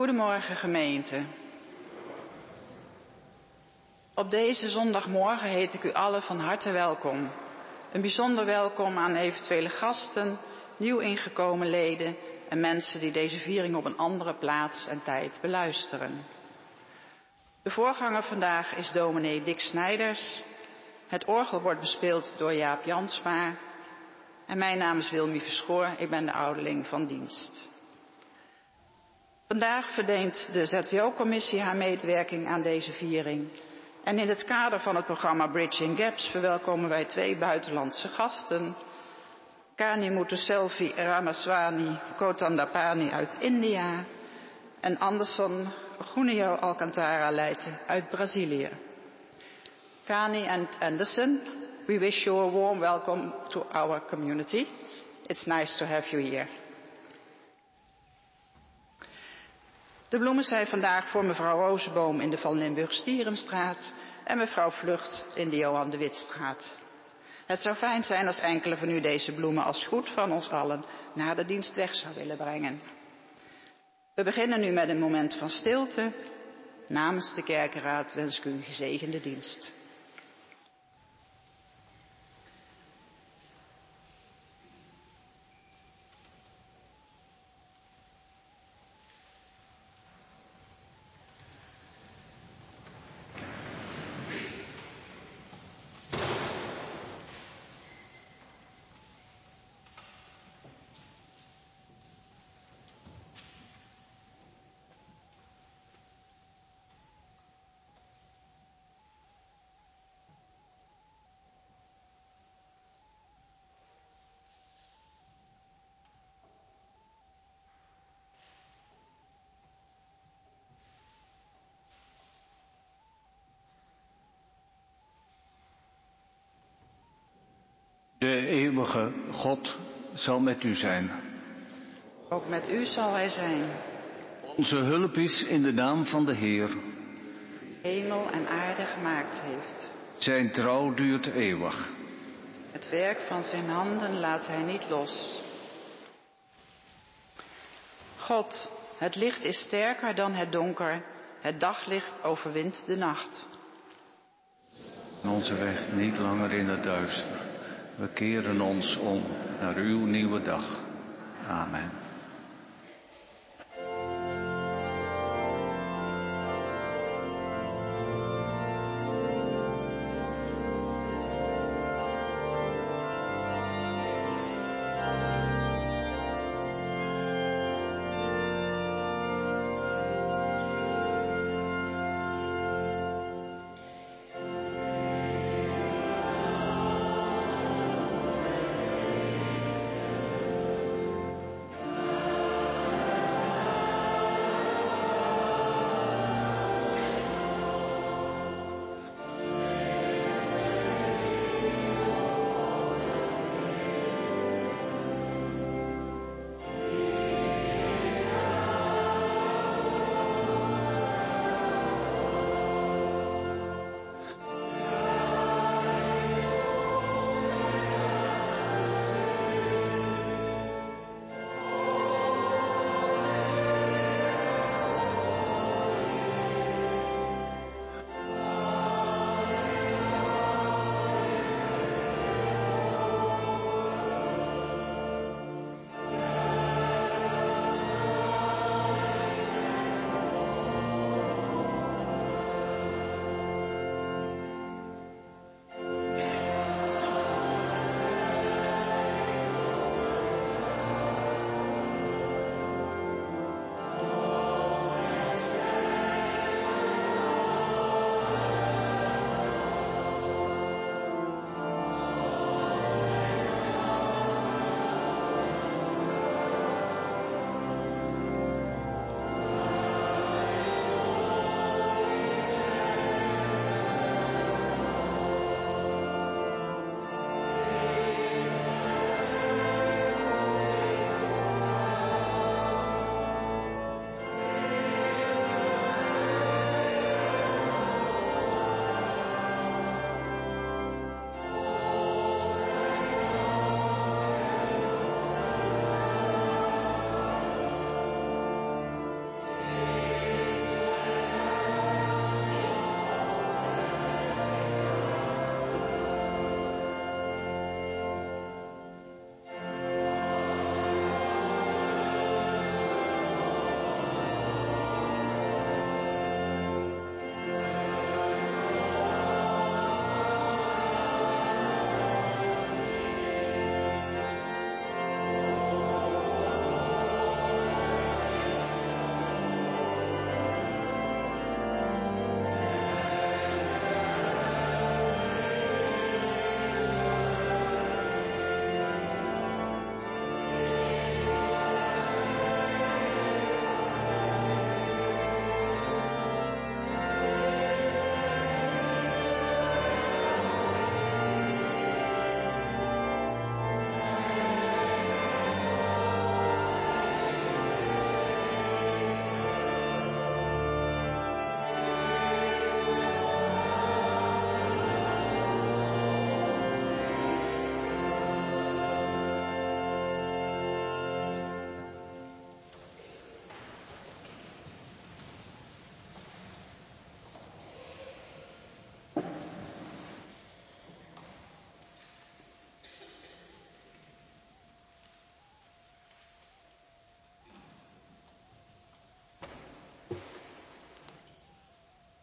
Goedemorgen gemeente. Op deze zondagmorgen heet ik u allen van harte welkom. Een bijzonder welkom aan eventuele gasten, nieuw ingekomen leden en mensen die deze viering op een andere plaats en tijd beluisteren. De voorganger vandaag is dominee Dick Snijders. Het orgel wordt bespeeld door Jaap Jansma. En mijn naam is Wilmie Verschoor, ik ben de ouderling van dienst. Vandaag verdeent de ZWO-commissie haar medewerking aan deze viering. En in het kader van het programma Bridging Gaps verwelkomen wij twee buitenlandse gasten. Kani Mutuselvi Ramaswamy Kotandapani uit India en Anderson Junio Alcantara Leite uit Brazilië. Kani and Anderson, we wish you a warm welcome to our community. It's nice to have you here. De bloemen zijn vandaag voor mevrouw Rozenboom in de Van Limburg-Stieremstraat en mevrouw Vlucht in de Johan de Witstraat. Het zou fijn zijn als enkele van u deze bloemen als goed van ons allen naar de dienst weg zou willen brengen. We beginnen nu met een moment van stilte. Namens de kerkenraad wens ik u een gezegende dienst. De eeuwige God zal met u zijn. Ook met u zal hij zijn. Onze hulp is in de naam van de Heer. Hemel en aarde gemaakt heeft. Zijn trouw duurt eeuwig. Het werk van zijn handen laat hij niet los. God, het licht is sterker dan het donker. Het daglicht overwint de nacht. Onze weg niet langer in het duister. We keren ons om naar uw nieuwe dag. Amen.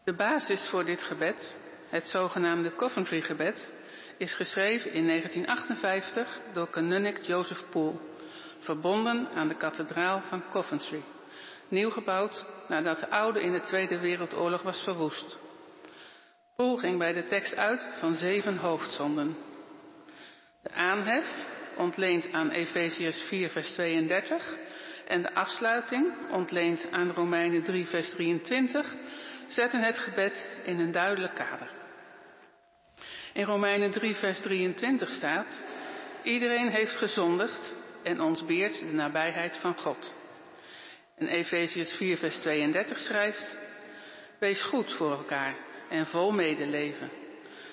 De basis voor dit gebed, het zogenaamde Coventry-gebed, is geschreven in 1958 door kanunnik Joseph Poole, verbonden aan de kathedraal van Coventry, nieuw gebouwd nadat de oude in de Tweede Wereldoorlog was verwoest. Poole ging bij de tekst uit van zeven hoofdzonden. De aanhef, ontleend aan Efeziërs 4 vers 32, en de afsluiting, ontleend aan Romeinen 3 vers 23, zetten het gebed in een duidelijk kader. In Romeinen 3 vers 23 staat, iedereen heeft gezondigd en ontbeert de nabijheid van God. En Efeziërs 4 vers 32 schrijft, wees goed voor elkaar en vol medeleven.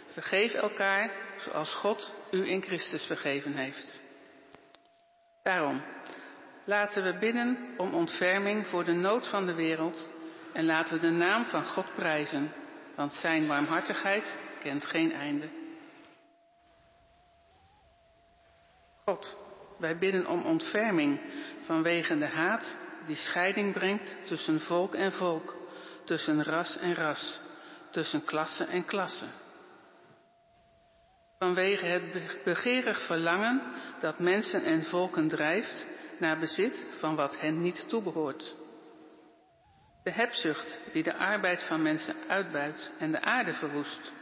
Vergeef elkaar zoals God u in Christus vergeven heeft. Daarom, laten we bidden om ontferming voor de nood van de wereld en laten we de naam van God prijzen, want zijn warmhartigheid kent geen einde. God, wij bidden om ontferming vanwege de haat die scheiding brengt tussen volk en volk, tussen ras en ras, tussen klasse en klasse. Vanwege het begeerig verlangen dat mensen en volken drijft naar bezit van wat hen niet toebehoort. De hebzucht die de arbeid van mensen uitbuit en de aarde verwoest.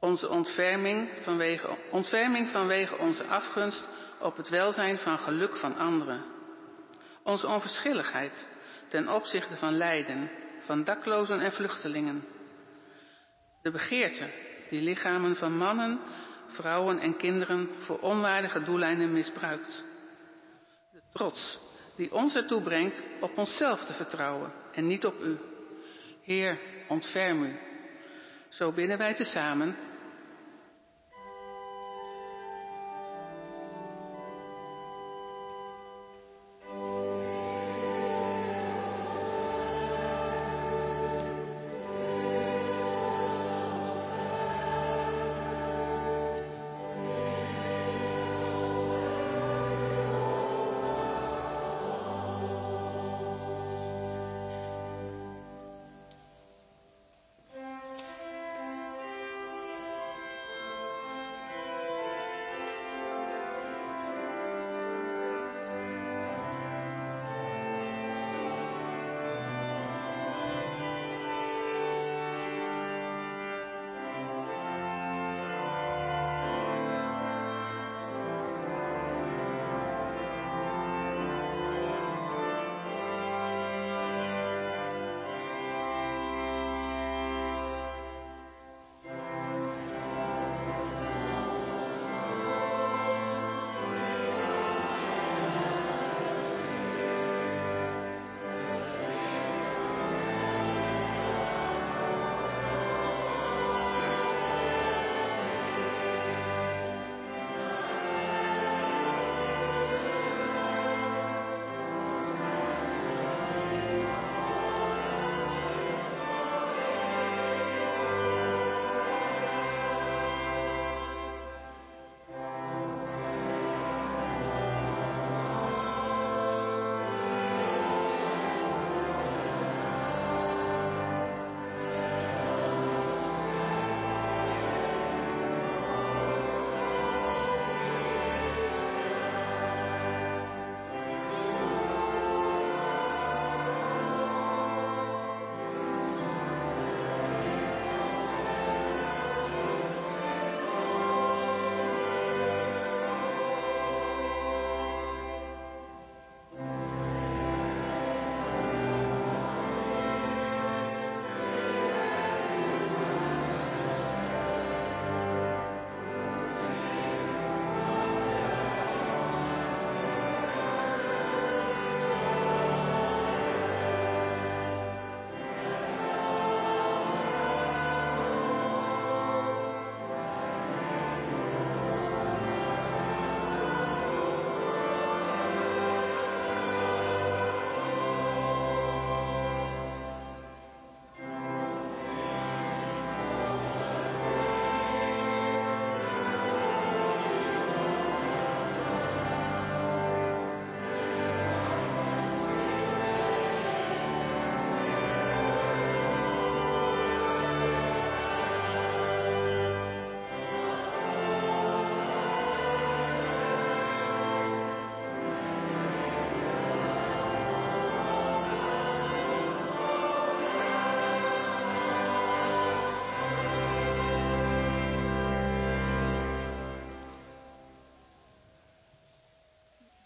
Onze ontferming vanwege, ontferming vanwege onze afgunst op het welzijn van geluk van anderen. Onze onverschilligheid ten opzichte van lijden, van daklozen en vluchtelingen. De begeerte die lichamen van mannen, vrouwen en kinderen voor onwaardige doeleinden misbruikt. De trots die ons ertoe brengt op onszelf te vertrouwen en niet op u. Heer, ontferm u. Zo bidden wij tezamen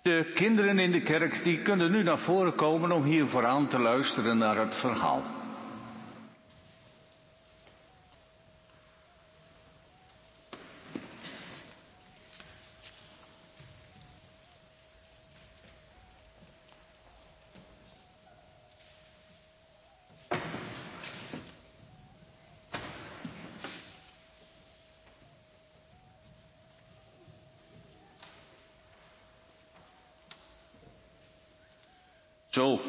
De kinderen in de kerk die kunnen nu naar voren komen om hier vooraan te luisteren naar het verhaal. Zo.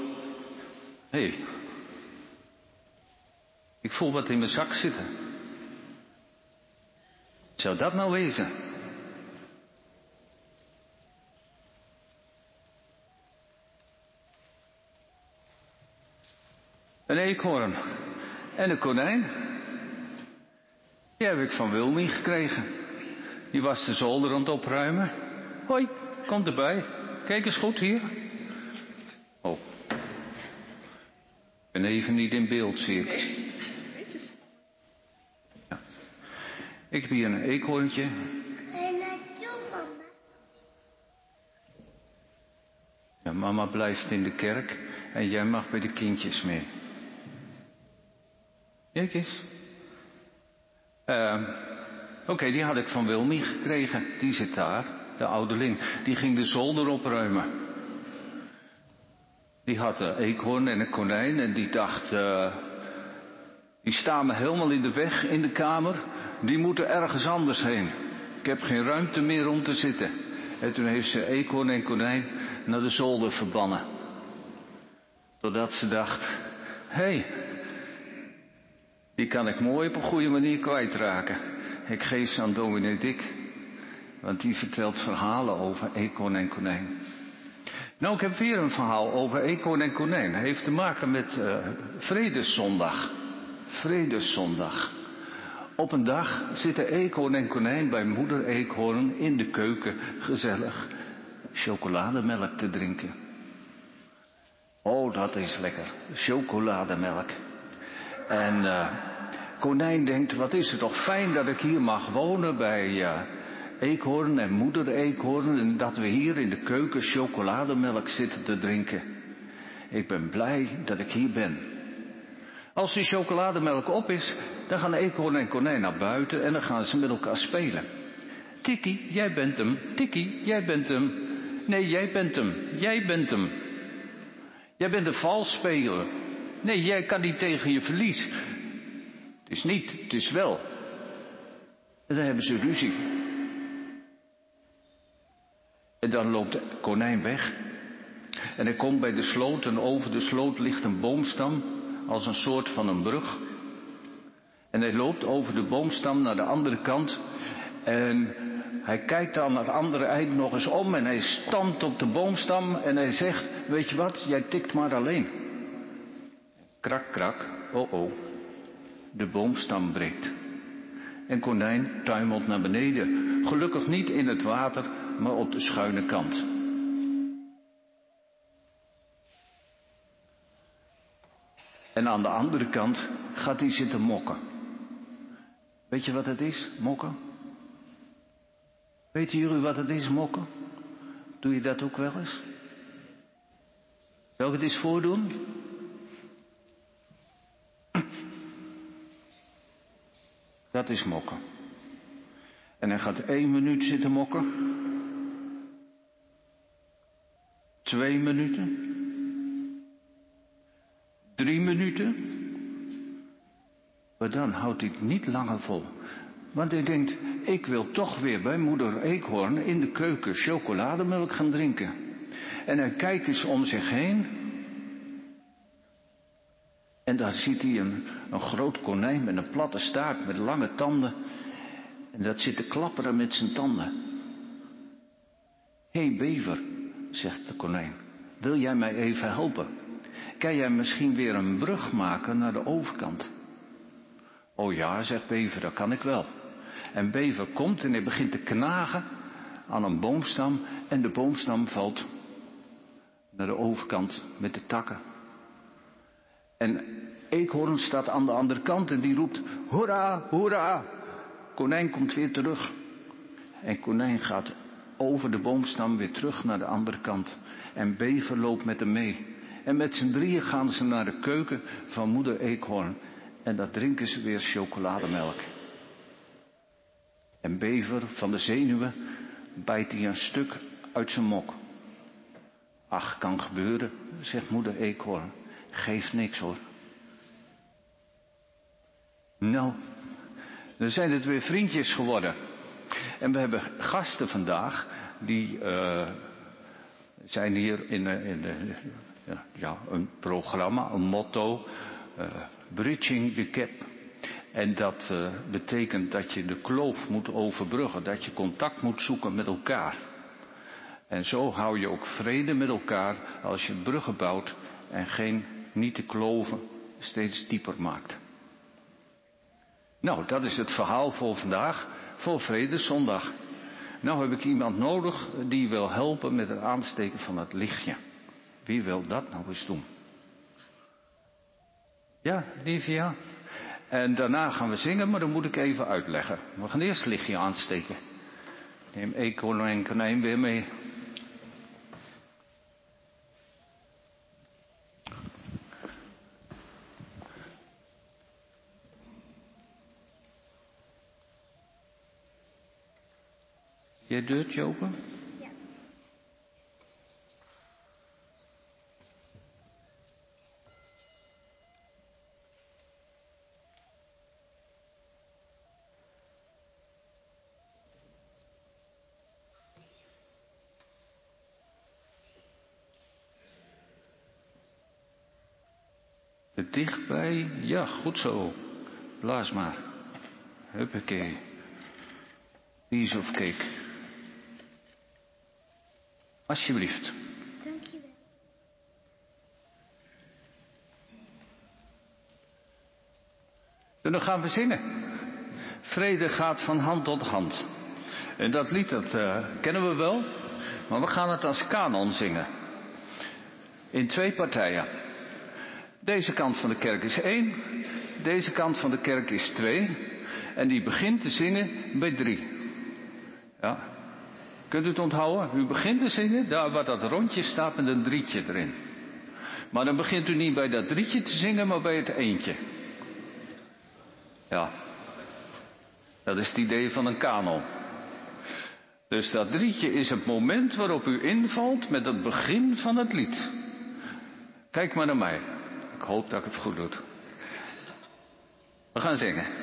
Hé. Hey. Ik voel wat in mijn zak zitten. Zou dat nou wezen? Een eekhoorn en een konijn. Die heb ik van Wilmie gekregen. Die was de zolder aan het opruimen. Hoi, kom erbij. Kijk eens goed hier. Oh. Ik ben even niet in beeld, zie ik. Ja. Ik heb hier een eekhoorntje. Ja, mama blijft in de kerk en jij mag bij de kindjes mee. Kijk eens. Uh, Oké, okay, die had ik van Wilmie gekregen. Die zit daar, de ouderling. Die ging de zolder opruimen. Die had een eekhoorn en een konijn en die dacht, uh, die staan me helemaal in de weg in de kamer, die moeten ergens anders heen. Ik heb geen ruimte meer om te zitten. En toen heeft ze eekhoorn en konijn naar de zolder verbannen. Totdat ze dacht, hé, hey, die kan ik mooi op een goede manier kwijtraken. Ik geef ze aan dominee want die vertelt verhalen over eekhoorn en konijn. Nou, ik heb weer een verhaal over eekhoorn en konijn. Het heeft te maken met uh, Vredeszondag. Vredeszondag. Op een dag zitten eekhoorn en konijn bij moeder eekhoorn in de keuken gezellig chocolademelk te drinken. Oh, dat is lekker. Chocolademelk. En uh, konijn denkt, wat is het toch fijn dat ik hier mag wonen bij uh, eekhoorn en moeder eekhoorn en dat we hier in de keuken chocolademelk zitten te drinken. Ik ben blij dat ik hier ben. Als die chocolademelk op is, dan gaan eekhoorn en konijn naar buiten en dan gaan ze met elkaar spelen. Tikkie, jij bent hem. Tikkie, jij bent hem. Nee, jij bent hem. Jij bent hem. Jij bent de valspeler. Nee, jij kan niet tegen je verlies. Het is niet, het is wel. En dan hebben ze ruzie. En dan loopt de konijn weg. En hij komt bij de sloot en over de sloot ligt een boomstam als een soort van een brug. En hij loopt over de boomstam naar de andere kant. En hij kijkt dan naar het andere eind nog eens om en hij stampt op de boomstam en hij zegt, weet je wat, jij tikt maar alleen. Krak, krak, oh oh, de boomstam breekt. En konijn tuimelt naar beneden. Gelukkig niet in het water, maar op de schuine kant. En aan de andere kant gaat hij zitten mokken. Weet je wat het is, mokken? Weten jullie wat het is, mokken? Doe je dat ook wel eens? Zal ik het eens voordoen? Dat is mokken. En hij gaat één minuut zitten mokken. Twee minuten. Drie minuten. Maar dan houdt hij het niet langer vol. Want hij denkt, ik wil toch weer bij moeder Eekhoorn in de keuken chocolademelk gaan drinken. En hij kijkt eens om zich heen. En daar ziet hij een, een groot konijn met een platte staart met lange tanden. En dat zit te klapperen met zijn tanden. Hé hey, bever, zegt de konijn, wil jij mij even helpen? Kan jij misschien weer een brug maken naar de overkant? Oh ja, zegt bever, dat kan ik wel. En bever komt en hij begint te knagen aan een boomstam en de boomstam valt naar de overkant met de takken. En eekhoorn staat aan de andere kant en die roept, hoera, hoera. Konijn komt weer terug. En konijn gaat over de boomstam weer terug naar de andere kant. En Bever loopt met hem mee. En met z'n drieën gaan ze naar de keuken van moeder Eekhoorn. En daar drinken ze weer chocolademelk. En Bever van de zenuwen bijt hij een stuk uit zijn mok. Ach, kan gebeuren, zegt moeder Eekhoorn. Geeft niks hoor. Nou, dan zijn het weer vriendjes geworden. En we hebben gasten vandaag die uh, zijn hier in, in, in ja, een programma, een motto, Bridging the Gap. En dat betekent dat je de kloof moet overbruggen, dat je contact moet zoeken met elkaar. En zo hou je ook vrede met elkaar als je bruggen bouwt en geen niet de kloven steeds dieper maakt. Nou, dat is het verhaal voor vandaag, voor Vredeszondag. Nou heb ik iemand nodig die wil helpen met het aansteken van het lichtje. Wie wil dat nou eens doen? Ja, Livia. En daarna gaan we zingen, maar dan moet ik even uitleggen. We gaan eerst het lichtje aansteken. Neem Eekhoorn en Konijn weer mee. Jij deurtje open? Ja. Dichtbij, ja, goed zo. Blaas maar. Huppakee. Piece of cake. Alsjeblieft. Dankjewel. En dan gaan we zingen. Vrede gaat van hand tot hand. En dat lied, dat uh, kennen we wel. Maar we gaan het als kanon zingen. In twee partijen. Deze kant van de kerk is één. Deze kant van de kerk is twee. En die begint te zingen bij drie. Ja, Kunt u het onthouden? U begint te zingen, daar waar dat rondje staat met een drietje erin. Maar dan begint u niet bij dat drietje te zingen, maar bij het eentje. Ja. Dat is het idee van een kanon. Dus dat drietje is het moment waarop u invalt met het begin van het lied. Kijk maar naar mij. Ik hoop dat ik het goed doe. We gaan zingen.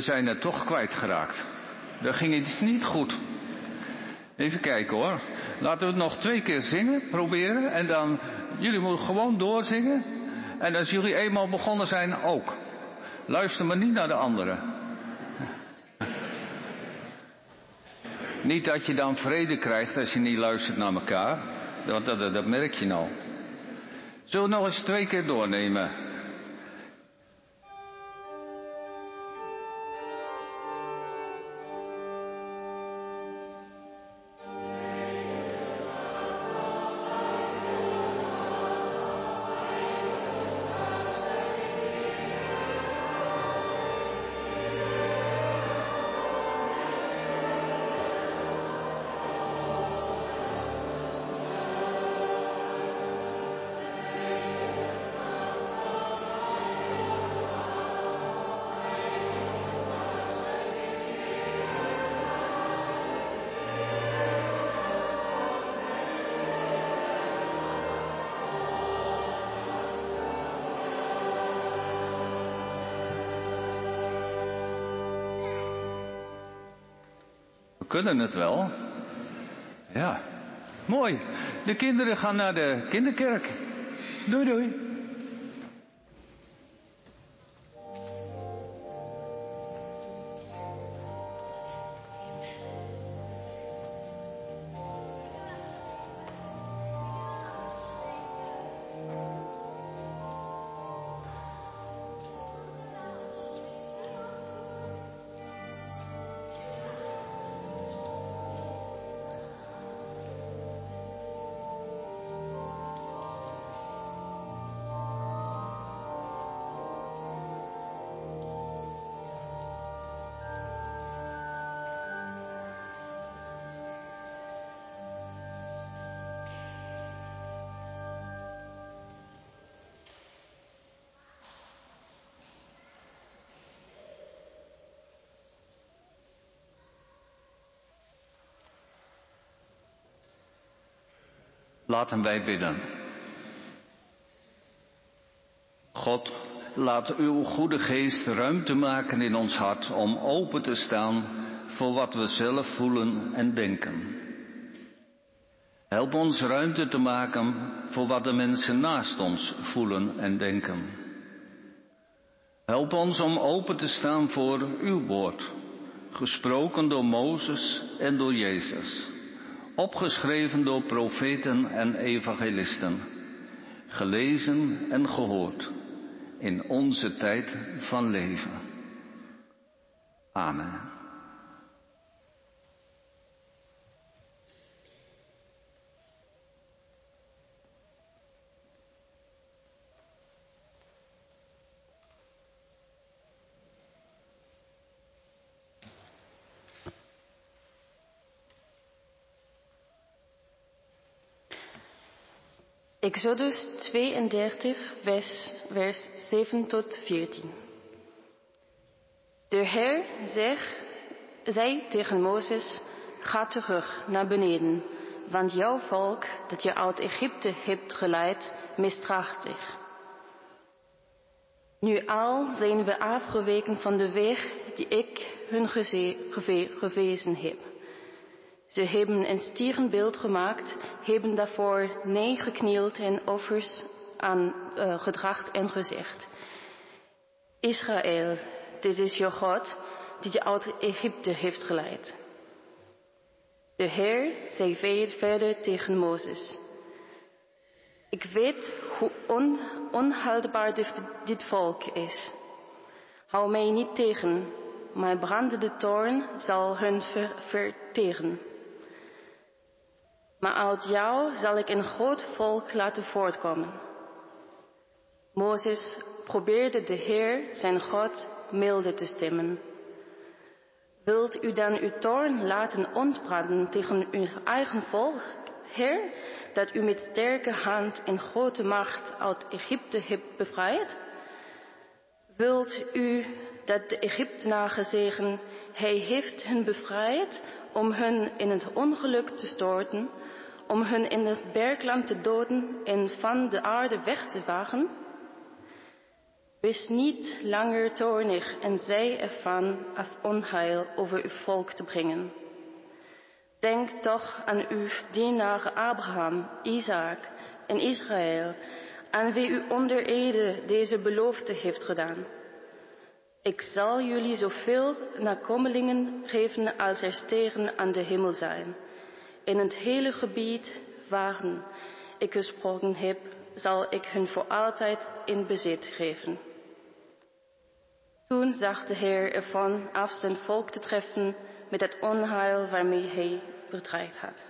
Zijn het toch kwijtgeraakt. Er ging iets niet goed. Even kijken hoor. Laten we het nog twee keer zingen, proberen. En dan, jullie moeten gewoon doorzingen. En als jullie eenmaal begonnen zijn, ook. Luister maar niet naar de anderen. Niet dat je dan vrede krijgt als je niet luistert naar elkaar. Dat, dat, dat merk je nou. Zullen we nog eens twee keer doornemen? Kunnen het wel. Ja, mooi. De kinderen gaan naar de kinderkerk. Doei doei. Laten wij bidden. God, laat uw goede geest ruimte maken in ons hart om open te staan voor wat we zelf voelen en denken. Help ons ruimte te maken voor wat de mensen naast ons voelen en denken. Help ons om open te staan voor uw woord, gesproken door Mozes en door Jezus opgeschreven door profeten en evangelisten, gelezen en gehoord in onze tijd van leven. Amen. Exodus 32, vers, vers 7 tot 14. De Heer zeg, zei tegen Mozes, ga terug naar beneden, want jouw volk dat je uit Egypte hebt geleid, misdraagt zich. Nu al zijn we afgeweken van de weg die ik hun gewezen heb. Ze hebben een stierenbeeld gemaakt, hebben daarvoor neergeknield en offers aan uh, gedracht en gezegd. Israël, dit is je God, die je uit Egypte heeft geleid. De Heer zei verder tegen Mozes. Ik weet hoe on, onhoudbaar dit, volk is. Hou mij niet tegen, maar brandende toorn zal hun ver, verteren. Maar uit jou zal ik een groot volk laten voortkomen. Mozes probeerde de Heer, zijn God, milde te stemmen. Wilt u dan uw toorn laten ontbranden tegen uw eigen volk, Heer, dat u met sterke hand en grote macht uit Egypte hebt bevrijd? Wilt u dat de Egyptenaren zeggen, hij heeft hen bevrijd om hen in het ongeluk te storten, om hun in het bergland te doden en van de aarde weg te wagen? Wees niet langer toornig en zij ervan af onheil over uw volk te brengen. Denk toch aan uw dienaren Abraham, Isaac en Israël, aan wie u onder ede deze belofte heeft gedaan. Ik zal jullie zoveel nakomelingen geven als er sterren aan de hemel zijn. In het hele gebied waarin ik gesproken heb, zal ik hun voor altijd in bezit geven. Toen zag de Heer ervan af zijn volk te treffen met het onheil waarmee hij bedreigd had.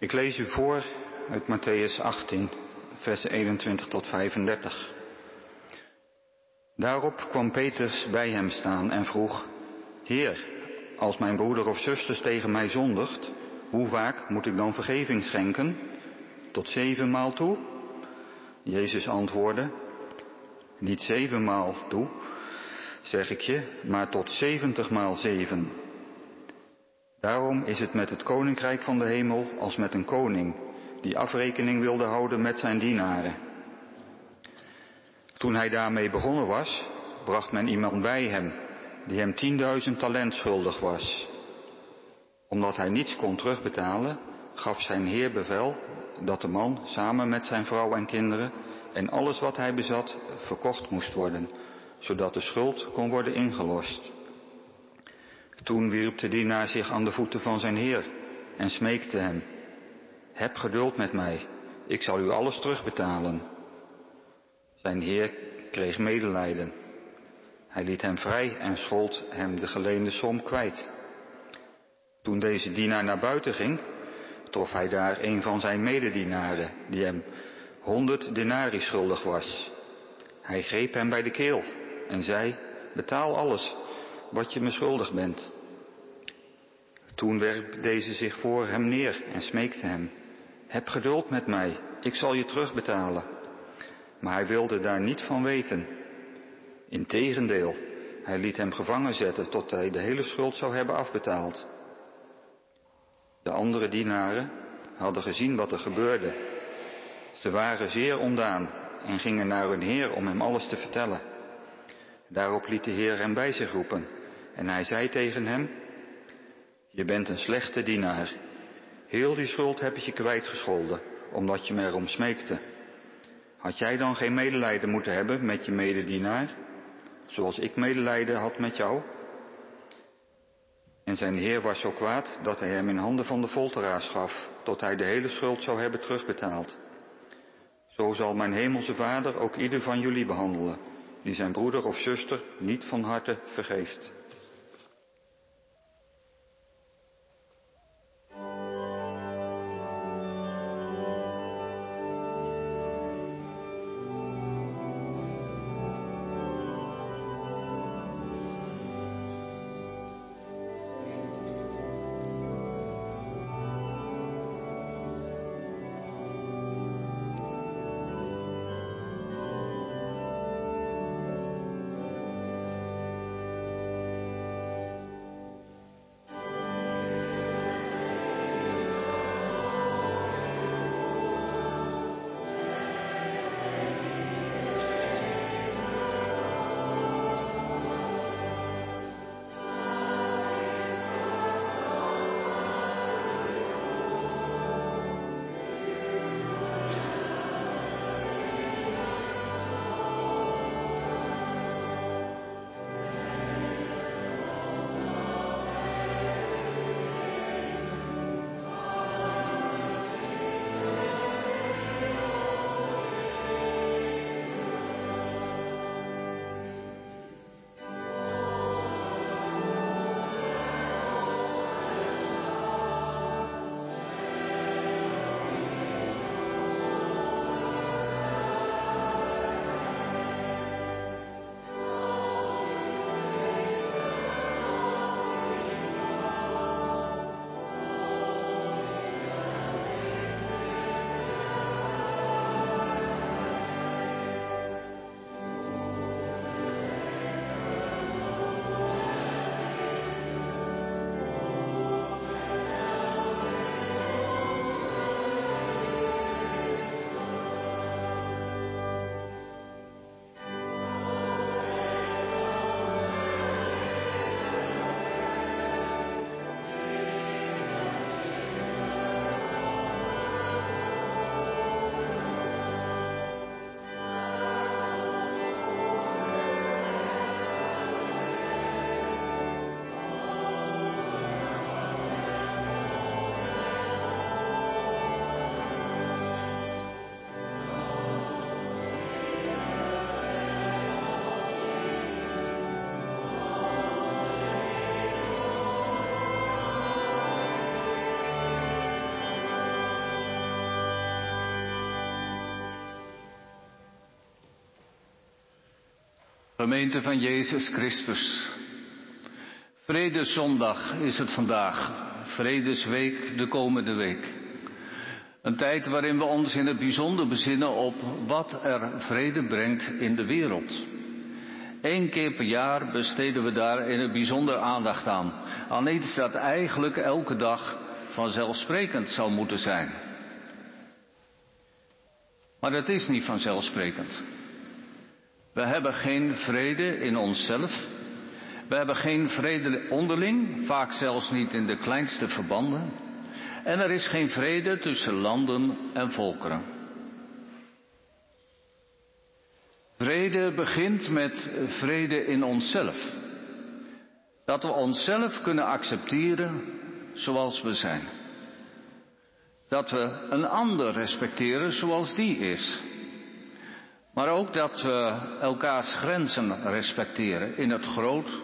Ik lees u voor uit Matthäus 18, vers 21 tot 35. Daarop kwam Petrus bij hem staan en vroeg, Heer, als mijn broeder of zusters tegen mij zondigt, hoe vaak moet ik dan vergeving schenken? Tot zevenmaal toe? Jezus antwoordde, niet zevenmaal toe, zeg ik je, maar tot zeventigmaal zeven. Daarom is het met het koninkrijk van de hemel als met een koning die afrekening wilde houden met zijn dienaren. Toen hij daarmee begonnen was, bracht men iemand bij hem die hem tienduizend talent schuldig was. Omdat hij niets kon terugbetalen, gaf zijn heer bevel dat de man samen met zijn vrouw en kinderen en alles wat hij bezat verkocht moest worden, zodat de schuld kon worden ingelost. Toen wierp de dienaar zich aan de voeten van zijn heer en smeekte hem, heb geduld met mij, ik zal u alles terugbetalen. Zijn heer kreeg medelijden. Hij liet hem vrij en schold hem de geleende som kwijt. Toen deze dienaar naar buiten ging, trof hij daar een van zijn mededienaren, die hem honderd denari schuldig was. Hij greep hem bij de keel en zei, betaal alles wat je me schuldig bent. Toen werp deze zich voor hem neer en smeekte hem, heb geduld met mij, ik zal je terugbetalen. Maar hij wilde daar niet van weten. Integendeel, hij liet hem gevangen zetten tot hij de hele schuld zou hebben afbetaald. De andere dienaren hadden gezien wat er gebeurde. Ze waren zeer ondaan en gingen naar hun heer om hem alles te vertellen. Daarop liet de heer hem bij zich roepen en hij zei tegen hem, je bent een slechte dienaar. Heel die schuld heb ik je kwijtgescholden, omdat je me erom smeekte. Had jij dan geen medelijden moeten hebben met je mededienaar, zoals ik medelijden had met jou? En zijn heer was zo kwaad dat hij hem in handen van de folteraars gaf, tot hij de hele schuld zou hebben terugbetaald. Zo zal mijn hemelse vader ook ieder van jullie behandelen, die zijn broeder of zuster niet van harte vergeeft. Gemeente van Jezus Christus. Vredeszondag is het vandaag. Vredesweek de komende week. Een tijd waarin we ons in het bijzonder bezinnen op wat er vrede brengt in de wereld. Eén keer per jaar besteden we daar in het bijzonder aandacht aan. Aan iets dat eigenlijk elke dag vanzelfsprekend zou moeten zijn. Maar dat is niet vanzelfsprekend. We hebben geen vrede in onszelf. We hebben geen vrede onderling, vaak zelfs niet in de kleinste verbanden. En er is geen vrede tussen landen en volkeren. Vrede begint met vrede in onszelf. Dat we onszelf kunnen accepteren zoals we zijn. Dat we een ander respecteren zoals die is. Maar ook dat we elkaars grenzen respecteren in het groot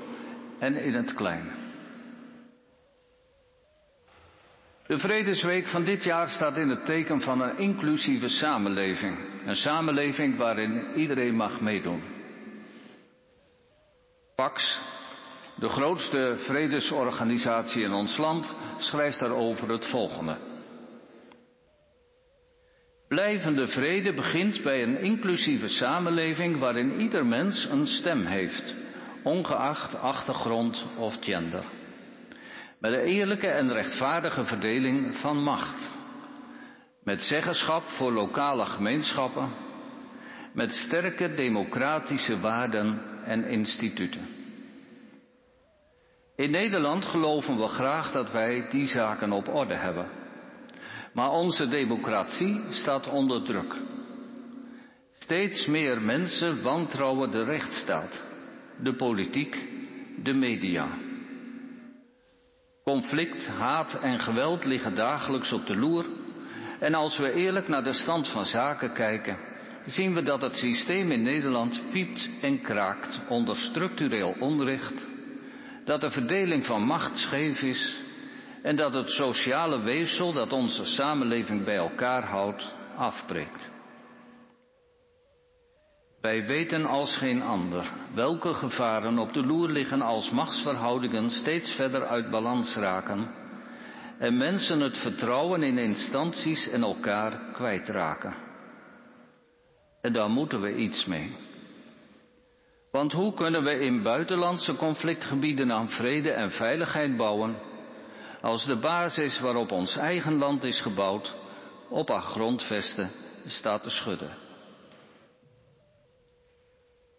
en in het klein. De Vredesweek van dit jaar staat in het teken van een inclusieve samenleving. Een samenleving waarin iedereen mag meedoen. Pax, de grootste vredesorganisatie in ons land, schrijft daarover het volgende. Blijvende vrede begint bij een inclusieve samenleving waarin ieder mens een stem heeft, ongeacht achtergrond of gender. Met een eerlijke en rechtvaardige verdeling van macht. Met zeggenschap voor lokale gemeenschappen. Met sterke democratische waarden en instituten. In Nederland geloven we graag dat wij die zaken op orde hebben. Maar onze democratie staat onder druk. Steeds meer mensen wantrouwen de rechtsstaat, de politiek, de media. Conflict, haat en geweld liggen dagelijks op de loer. En als we eerlijk naar de stand van zaken kijken, zien we dat het systeem in Nederland piept en kraakt onder structureel onrecht, dat de verdeling van macht scheef is en dat het sociale weefsel dat onze samenleving bij elkaar houdt afbreekt. Wij weten als geen ander welke gevaren op de loer liggen als machtsverhoudingen steeds verder uit balans raken en mensen het vertrouwen in instanties en elkaar kwijtraken. En daar moeten we iets mee. Want hoe kunnen we in buitenlandse conflictgebieden aan vrede en veiligheid bouwen als de basis waarop ons eigen land is gebouwd op haar grondvesten staat te schudden?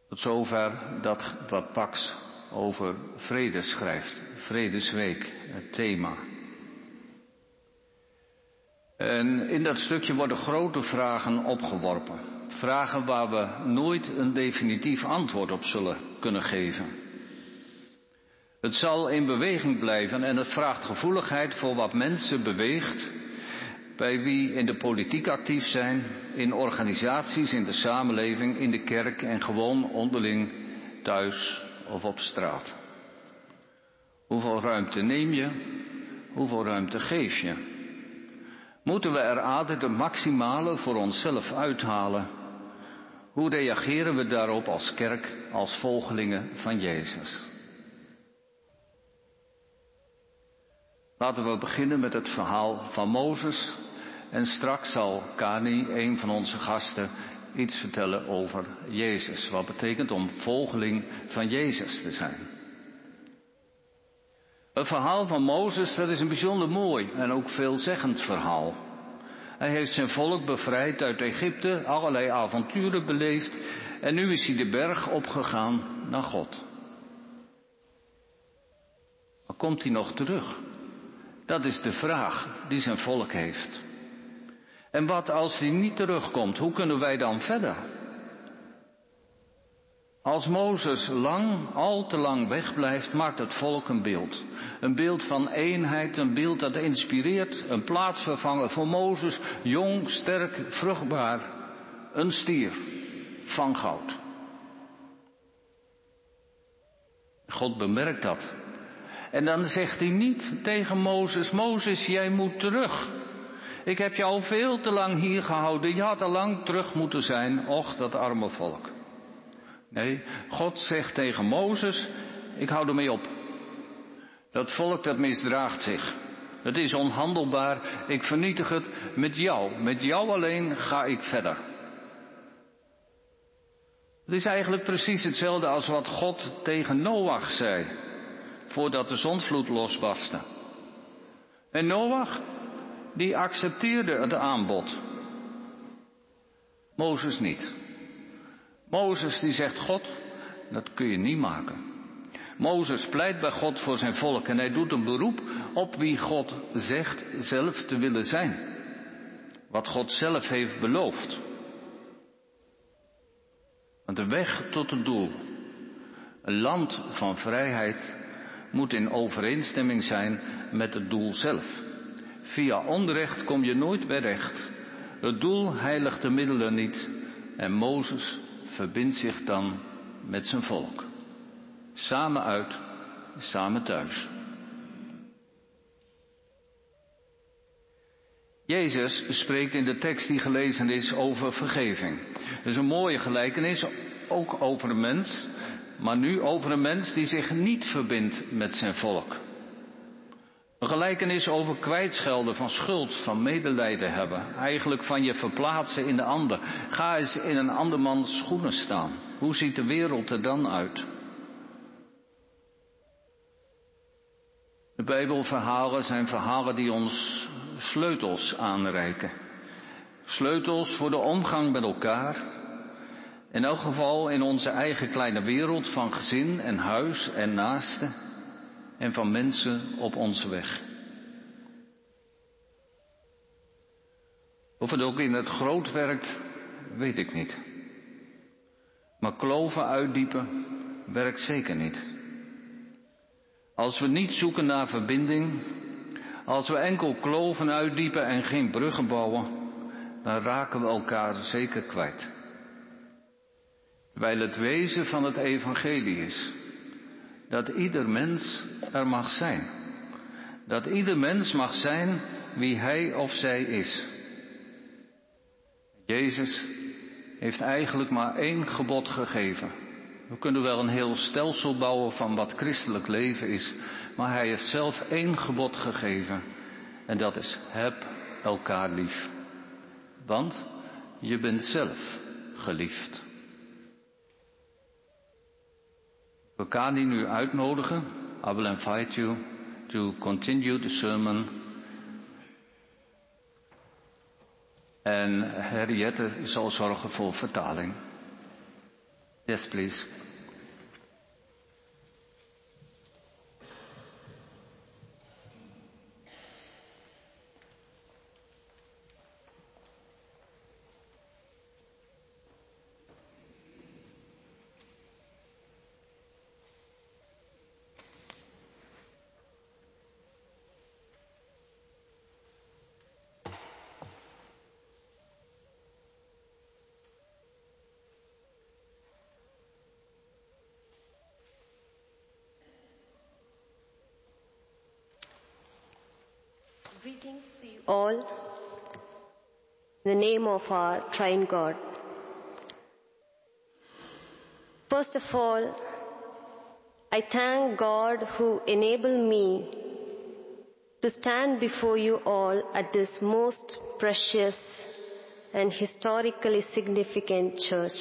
Tot zover dat wat Pax over vrede schrijft. Vredesweek, het thema. En in dat stukje worden grote vragen opgeworpen. Vragen waar we nooit een definitief antwoord op zullen kunnen geven. Het zal in beweging blijven en het vraagt gevoeligheid voor wat mensen beweegt bij wie in de politiek actief zijn, in organisaties, in de samenleving, in de kerk en gewoon onderling thuis of op straat. Hoeveel ruimte neem je? Hoeveel ruimte geef je? Moeten we er altijd het maximale voor onszelf uithalen? Hoe reageren we daarop als kerk, als volgelingen van Jezus? Laten we beginnen met het verhaal van Mozes en straks zal Kani, een van onze gasten, iets vertellen over Jezus. Wat betekent om volgeling van Jezus te zijn. Het verhaal van Mozes, dat is een bijzonder mooi en ook veelzeggend verhaal. Hij heeft zijn volk bevrijd uit Egypte, allerlei avonturen beleefd en nu is hij de berg opgegaan naar God. Maar komt hij nog terug? Dat is de vraag die zijn volk heeft. En wat als hij niet terugkomt? Hoe kunnen wij dan verder? Als Mozes lang, al te lang wegblijft, maakt het volk een beeld. Een beeld van eenheid, een beeld dat inspireert, een plaatsvervanger voor Mozes, jong, sterk, vruchtbaar, een stier van goud. God bemerkt dat. En dan zegt hij niet tegen Mozes, Mozes, jij moet terug. Ik heb je al veel te lang hier gehouden. Je had al lang terug moeten zijn. Och, dat arme volk. Nee, God zegt tegen Mozes, ik hou ermee op. Dat volk dat misdraagt zich. Het is onhandelbaar, ik vernietig het met jou. Met jou alleen ga ik verder. Het is eigenlijk precies hetzelfde als wat God tegen Noach zei, voordat de zondvloed losbarstte. En Noach, die accepteerde het aanbod. Mozes niet. Mozes die zegt, God, dat kun je niet maken. Mozes pleit bij God voor zijn volk en hij doet een beroep op wie God zegt zelf te willen zijn. Wat God zelf heeft beloofd. Want de weg tot het doel, een land van vrijheid, moet in overeenstemming zijn met het doel zelf. Via onrecht kom je nooit bij recht. Het doel heiligt de middelen niet en Mozes verbindt zich dan met zijn volk. Samen uit, samen thuis. Jezus spreekt in de tekst die gelezen is over vergeving. Dat is een mooie gelijkenis, ook over een mens, maar nu over een mens die zich niet verbindt met zijn volk. Een gelijkenis over kwijtschelden van schuld, van medelijden hebben. Eigenlijk van je verplaatsen in de ander. Ga eens in een andermans schoenen staan. Hoe ziet de wereld er dan uit? De Bijbelverhalen zijn verhalen die ons sleutels aanreiken. Sleutels voor de omgang met elkaar. In elk geval in onze eigen kleine wereld van gezin en huis en naasten en van mensen op onze weg. Of het ook in het groot werkt, weet ik niet. Maar kloven uitdiepen werkt zeker niet. Als we niet zoeken naar verbinding, als we enkel kloven uitdiepen en geen bruggen bouwen, dan raken we elkaar zeker kwijt. Terwijl het wezen van het evangelie is dat ieder mens er mag zijn. Dat ieder mens mag zijn wie hij of zij is. Jezus heeft eigenlijk maar één gebod gegeven. We kunnen wel een heel stelsel bouwen van wat christelijk leven is, maar hij heeft zelf één gebod gegeven. En dat is heb elkaar lief. Want je bent zelf geliefd. We gaan die nu uitnodigen. I will invite you to continue the sermon. En Henriette zal zorgen voor vertaling. Yes, please. All. In the name of our Trine God. First of all, I thank God who enabled me to stand before you all at this most precious and historically significant church.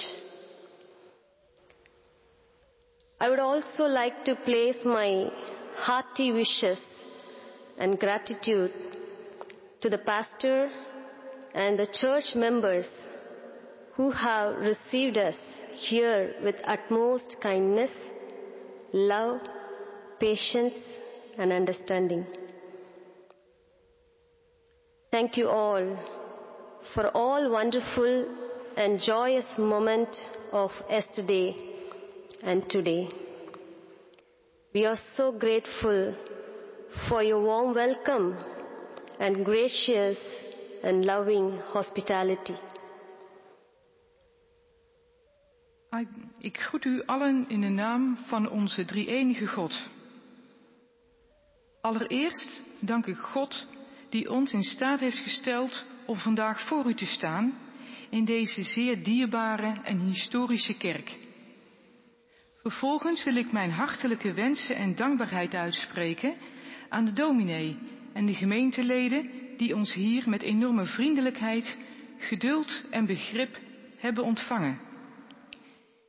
I would also like to place my hearty wishes and gratitude to the pastor and the church members who have received us here with utmost kindness, love, patience, and understanding. Thank you all for all wonderful and joyous moment of yesterday and today. We are so grateful for your warm welcome and gracious and loving hospitality. Ik groet u allen in de naam van onze drie-enige God. Allereerst dank ik God die ons in staat heeft gesteld om vandaag voor u te staan in deze zeer dierbare en historische kerk. Vervolgens wil ik mijn hartelijke wensen en dankbaarheid uitspreken aan de dominee en de gemeenteleden die ons hier met enorme vriendelijkheid, geduld en begrip hebben ontvangen.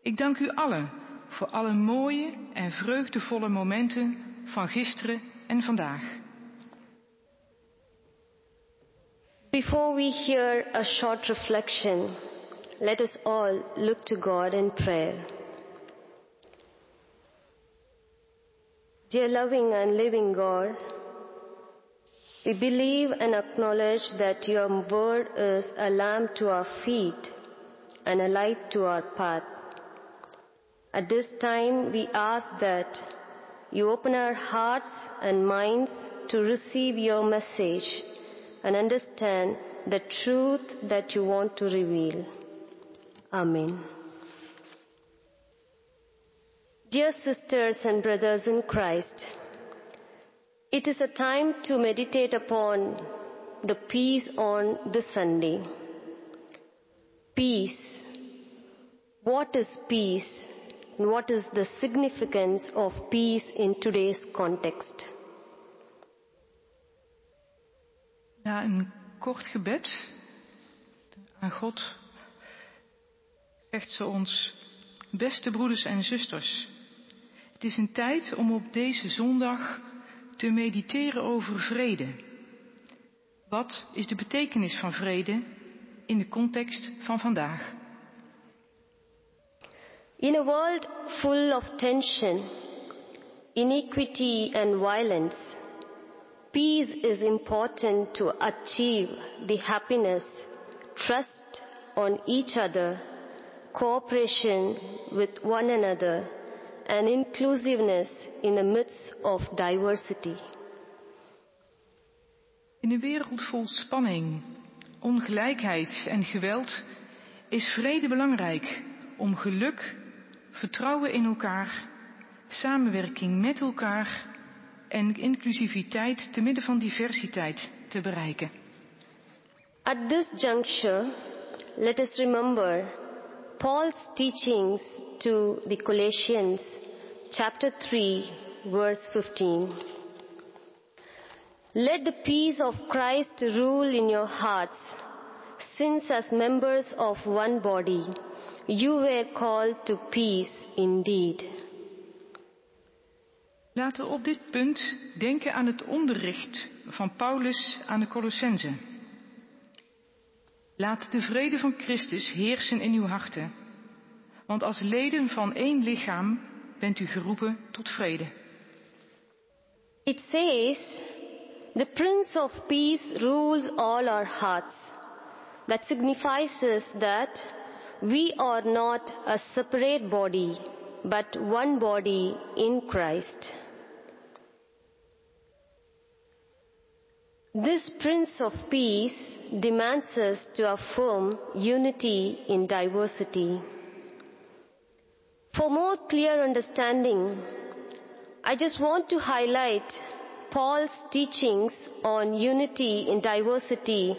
Ik dank u allen voor alle mooie en vreugdevolle momenten van gisteren en vandaag. Before we hear a short reflection, let us all look to God in prayer. Dear loving and living God, we believe and acknowledge that your word is a lamp to our feet and a light to our path. At this time, we ask that you open our hearts and minds to receive your message and understand the truth that you want to reveal. Amen. Dear sisters and brothers in Christ, it is a time to meditate upon the peace on this Sunday. Peace. What is peace? What is the significance of peace in today's context? Na een kort gebed aan God zegt ze ons, beste broeders en zusters, het is een tijd om op deze zondag te mediteren over vrede. Wat is de betekenis van vrede in de context van vandaag? In a world full of tension, iniquity and violence, peace is important to achieve the happiness, trust on each other, cooperation with one another, and inclusiveness in the midst of diversity. In een wereld vol spanning, ongelijkheid en geweld is vrede belangrijk om geluk, vertrouwen in elkaar, samenwerking met elkaar en inclusiviteit te midden van diversiteit te bereiken. At this juncture, let us remember Paul's teachings to the Colossians, chapter 3, verse 15. Let the peace of Christ rule in your hearts, since as members of one body, you were called to peace indeed. Laten we op dit punt denken aan het onderricht van Paulus aan de Colossense. Laat de vrede van Christus heersen in uw harten, want als leden van één lichaam bent u geroepen tot vrede. It says, The Prince of Peace rules all our hearts. That signifies that we are not a separate body, but one body in Christ. This Prince of Peace demands us to affirm unity in diversity. For more clear understanding, I just want to highlight Paul's teachings on unity in diversity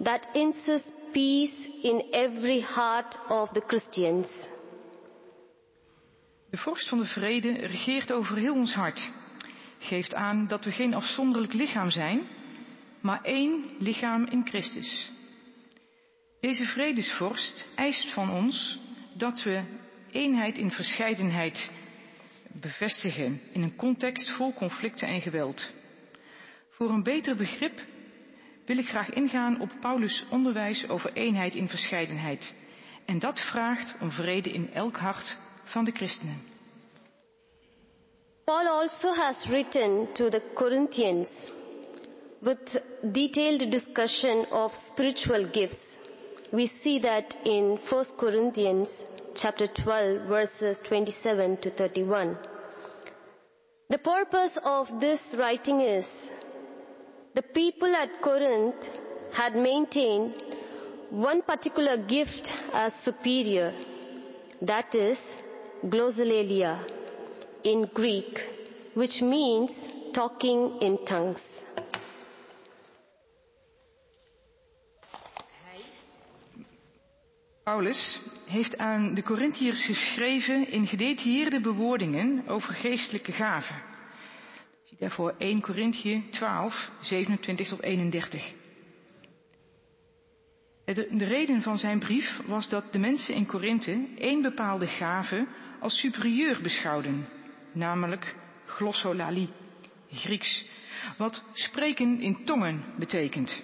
that insists peace in every heart of the Christians. De vorst van de vrede regeert over heel ons hart, geeft aan dat we geen afzonderlijk lichaam zijn, maar één lichaam in Christus. Deze vredesvorst eist van ons dat we eenheid in verscheidenheid bevestigen in een context vol conflicten en geweld. Voor een beter begrip wil ik graag ingaan op Paulus' onderwijs over eenheid in verscheidenheid. En dat vraagt om vrede in elk hart van de christenen. Paul also has written to the Corinthians with detailed discussion of spiritual gifts. We see that in 1 Corinthians chapter 12 verses 27 to 31. The purpose of this writing is the people at Corinth had maintained one particular gift as superior, that is glossolalia in Greek, which means talking in tongues. Paulus heeft aan de Corinthiërs geschreven in gedetailleerde bewoordingen over geestelijke gaven. Zie daarvoor 1 Corinthië 12, 27 tot 31. De reden van zijn brief was dat de mensen in Korinthe één bepaalde gave als superieur beschouwden, namelijk glossolalie, Grieks, wat spreken in tongen betekent.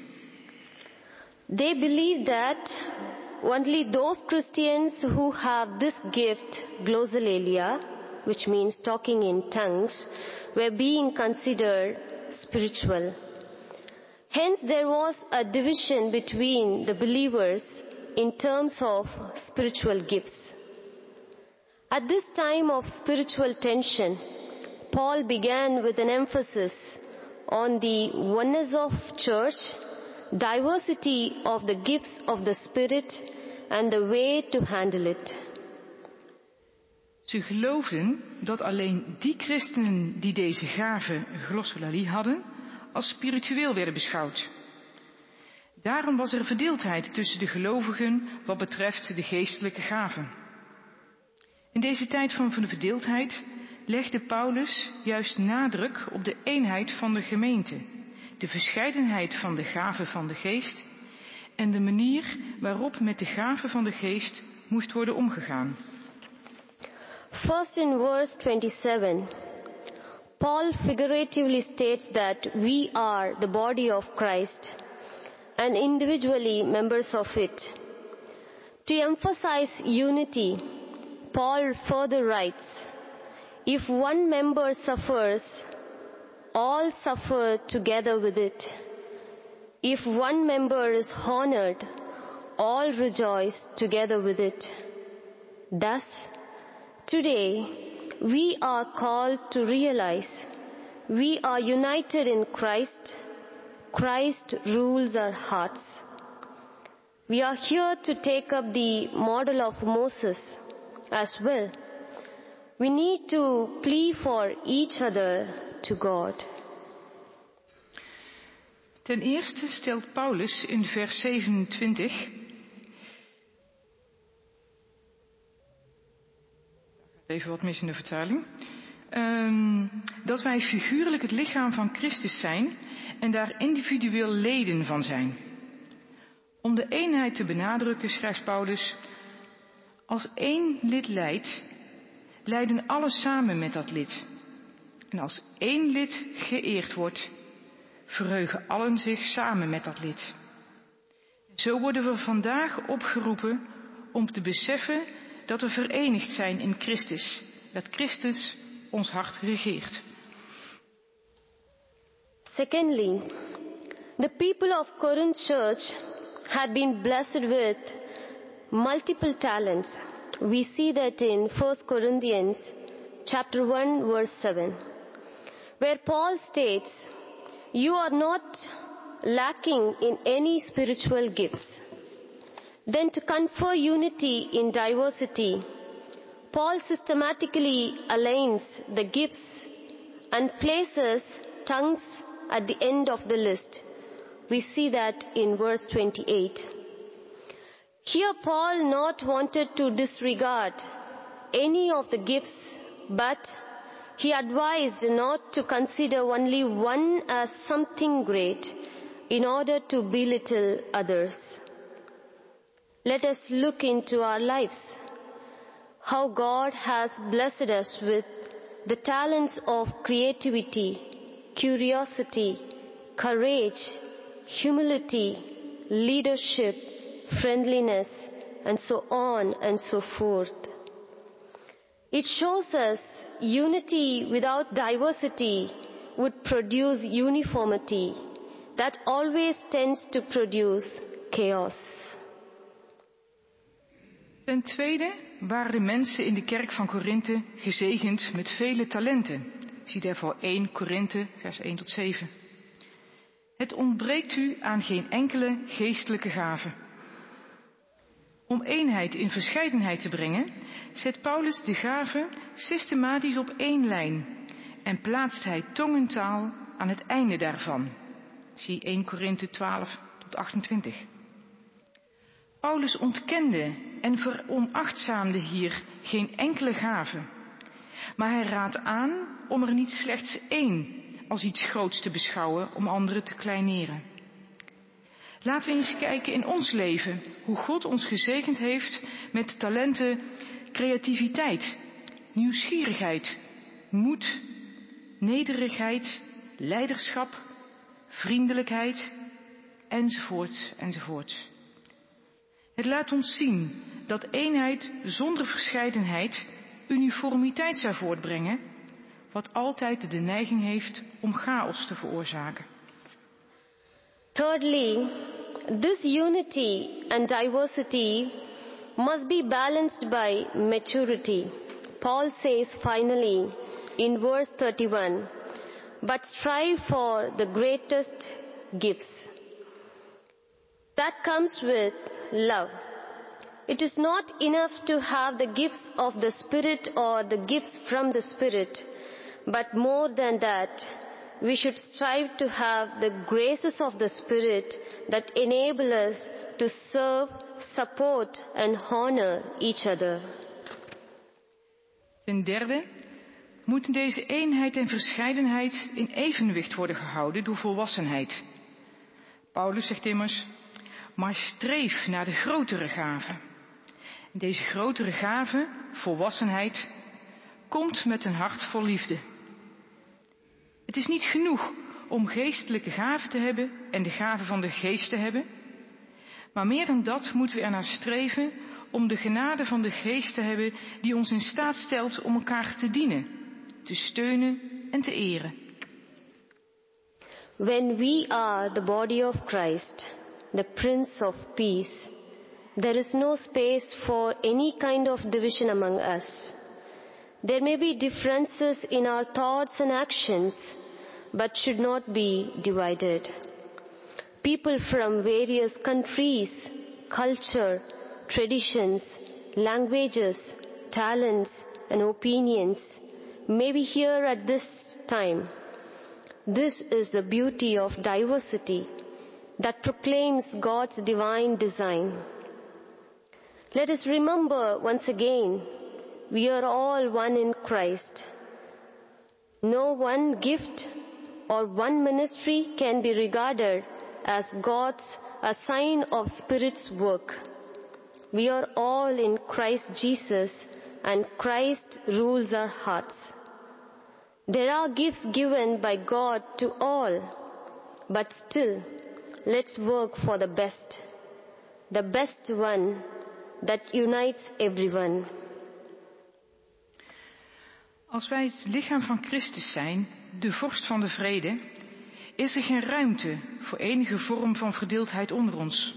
They believe that only those Christians who have this gift, glossolalia, which means talking in tongues, were being considered spiritual. Hence, there was a division between the believers in terms of spiritual gifts. At this time of spiritual tension, Paul began with an emphasis on the oneness of church, diversity of the gifts of the Spirit, and the way to handle it. Ze geloofden dat alleen die christenen die deze gave glossolalie hadden, als spiritueel werden beschouwd. Daarom was er verdeeldheid tussen de gelovigen wat betreft de geestelijke gaven. In deze tijd van verdeeldheid legde Paulus juist nadruk op de eenheid van de gemeente, de verscheidenheid van de gaven van de geest en de manier waarop met de gaven van de geest moest worden omgegaan. First in verse 27, Paul figuratively states that we are the body of Christ and individually members of it. To emphasize unity, Paul further writes, if one member suffers, all suffer together with it. If one member is honored, all rejoice together with it. Thus, today, we are called to realize we are united in Christ. Christ rules our hearts. We are here to take up the model of Moses as well. We need to plead for each other to God. Ten eerste stelt Paulus in vers 27 Even wat mis in de vertaling. Um, dat wij figuurlijk het lichaam van Christus zijn en daar individueel leden van zijn. Om de eenheid te benadrukken schrijft Paulus, als één lid leidt, leiden alle samen met dat lid. En als één lid geëerd wordt, verheugen allen zich samen met dat lid. Zo worden we vandaag opgeroepen om te beseffen dat we verenigd zijn in Christus. Dat Christus ons hart regeert. Secondly, the people of Corinth church had been blessed with multiple talents. We see that in 1 Corinthians chapter 1 verse 7, where Paul states, you are not lacking in any spiritual gifts. Then to confer unity in diversity, Paul systematically aligns the gifts and places tongues at the end of the list. We see that in verse 28. Here Paul not wanted to disregard any of the gifts, but he advised not to consider only one as something great in order to belittle others. Let us look into our lives. How God has blessed us with the talents of creativity, curiosity, courage, humility, leadership, friendliness, and so on and so forth. It shows us unity without diversity would produce uniformity that always tends to produce chaos. Ten tweede waren de mensen in de kerk van Korinthe gezegend met vele talenten. Zie daarvoor 1 Korinthe, vers 1 tot 7. Het ontbreekt u aan geen enkele geestelijke gave. Om eenheid in verscheidenheid te brengen, zet Paulus de gaven systematisch op één lijn en plaatst hij tongentaal aan het einde daarvan. Zie 1 Korinthe 12 tot 28. Paulus ontkende en veronachtzaamde hier geen enkele gave. Maar hij raadt aan om er niet slechts één als iets groots te beschouwen om anderen te kleineren. Laten we eens kijken in ons leven hoe God ons gezegend heeft met talenten creativiteit, nieuwsgierigheid, moed, nederigheid, leiderschap, vriendelijkheid, enzovoort, enzovoort. Het laat ons zien dat eenheid zonder verscheidenheid uniformiteit zou voortbrengen, wat altijd de neiging heeft om chaos te veroorzaken. Thirdly, this unity and diversity must be balanced by maturity. Paul says finally in verse 31, but strive for the greatest gifts. That comes with love. It is not enough to have the gifts of the Spirit or the gifts from the Spirit, but more than that, we should strive to have the graces of the Spirit that enable us to serve, support and honor each other. Ten derde moeten deze eenheid en verscheidenheid in evenwicht worden gehouden door volwassenheid. Paulus zegt immers, maar streef naar de grotere gave. Deze grotere gave, volwassenheid, komt met een hart vol liefde. Het is niet genoeg om geestelijke gaven te hebben en de gave van de geest te hebben. Maar meer dan dat moeten we ernaar streven om de genade van de geest te hebben die ons in staat stelt om elkaar te dienen, te steunen en te eren. When we are the body of Christ, the Prince of Peace, there is no space for any kind of division among us. There may be differences in our thoughts and actions, but should not be divided. People from various countries, culture, traditions, languages, talents, and opinions may be here at this time. This is the beauty of diversity that proclaims God's divine design. Let us remember once again, we are all one in Christ. No one gift or one ministry can be regarded as God's a sign of Spirit's work. We are all in Christ Jesus and Christ rules our hearts. There are gifts given by God to all, but still, let's work for the best, the best one that unites everyone. Als wij het lichaam van Christus zijn, de vorst van de vrede, is er geen ruimte voor enige vorm van verdeeldheid onder ons.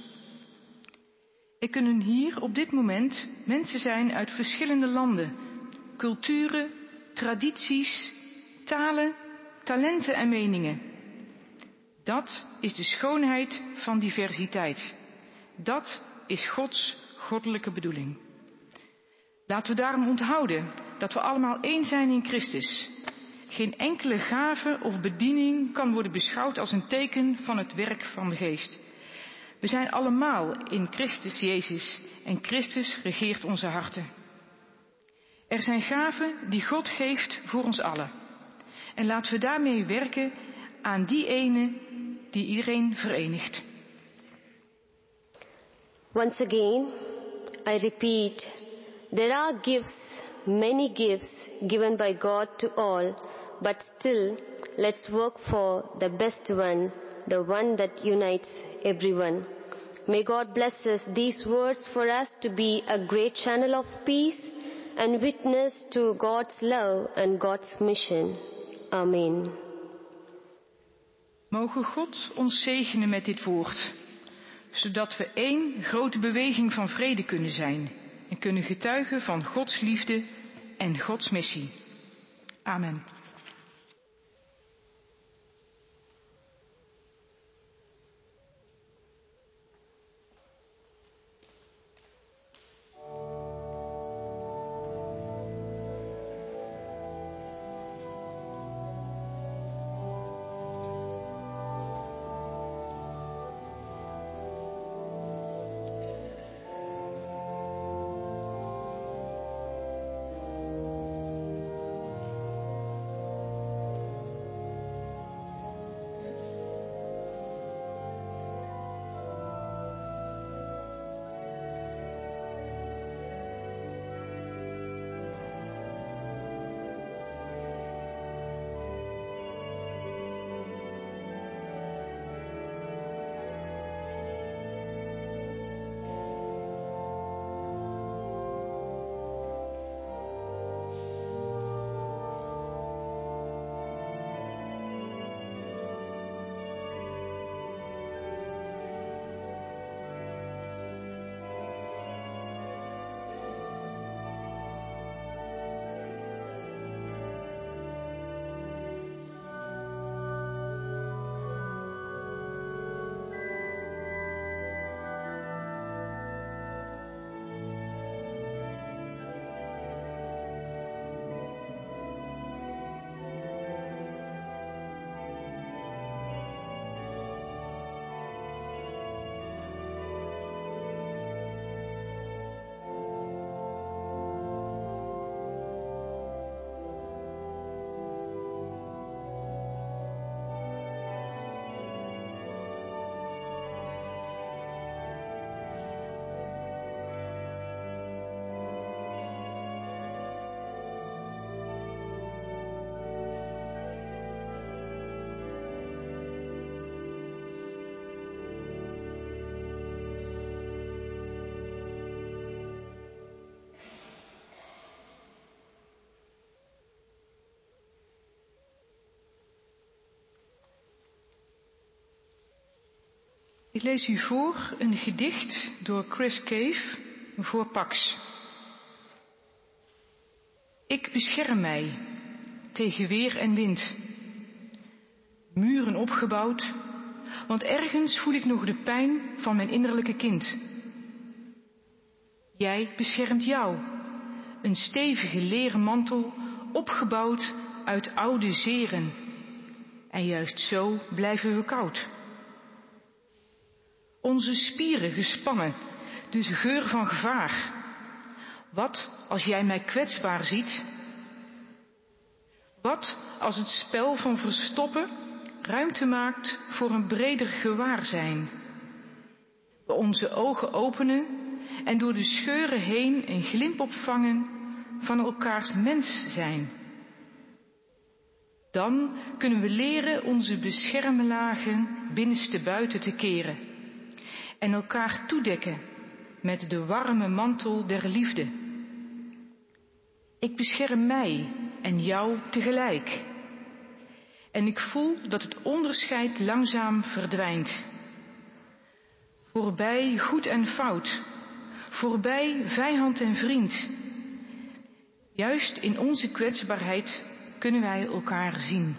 Er kunnen hier op dit moment mensen zijn uit verschillende landen, culturen, tradities, talen, talenten en meningen. Dat is de schoonheid van diversiteit. Dat is Gods goddelijke bedoeling. Laten we daarom onthouden dat we allemaal één zijn in Christus. Geen enkele gave of bediening kan worden beschouwd als een teken van het werk van de geest. We zijn allemaal in Christus Jezus en Christus regeert onze harten. Er zijn gaven die God geeft voor ons allen. En laten we daarmee werken aan die ene die iedereen verenigt. Once again, I repeat, there are gifts, many gifts given by God to all, but still, let's work for the best one, the one that unites everyone. May God bless us these words for us to be a great channel of peace and witness to God's love and God's mission. Amen. Mogen God ons zegenen met dit woord, zodat we één grote beweging van vrede kunnen zijn en kunnen getuigen van Gods liefde en Gods missie. Amen. Ik lees u voor een gedicht door Chris Cave voor Pax. Ik bescherm mij tegen weer en wind. Muren opgebouwd, want ergens voel ik nog de pijn van mijn innerlijke kind. Jij beschermt jou, een stevige leren mantel opgebouwd uit oude zeren. En juist zo blijven we koud. Onze spieren gespannen, dus geur van gevaar. Wat als jij mij kwetsbaar ziet? Wat als het spel van verstoppen ruimte maakt voor een breder gewaarzijn? We onze ogen openen en door de scheuren heen een glimp opvangen van elkaars mens zijn. Dan kunnen we leren onze beschermlagen binnenste buiten te keren en elkaar toedekken met de warme mantel der liefde. Ik bescherm mij en jou tegelijk. En ik voel dat het onderscheid langzaam verdwijnt. Voorbij goed en fout, voorbij vijand en vriend. Juist in onze kwetsbaarheid kunnen wij elkaar zien.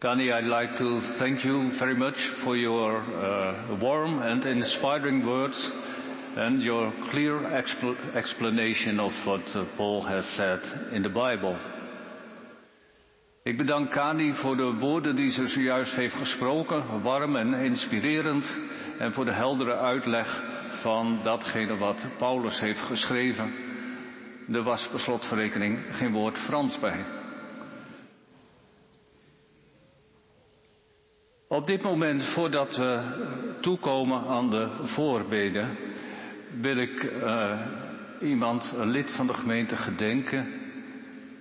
Kani, I'd like to thank you very much for your uh, warm and inspiring words and your clear expl explanation of what uh, Paul has said in the Bible. Ik bedank Kani voor de woorden die ze zojuist heeft gesproken, warm en inspirerend, en voor de heldere uitleg van datgene wat Paulus heeft geschreven. Er was per slotverrekening geen woord Frans bij. Op dit moment, voordat we toekomen aan de voorbeden, wil ik uh, iemand, een lid van de gemeente, gedenken.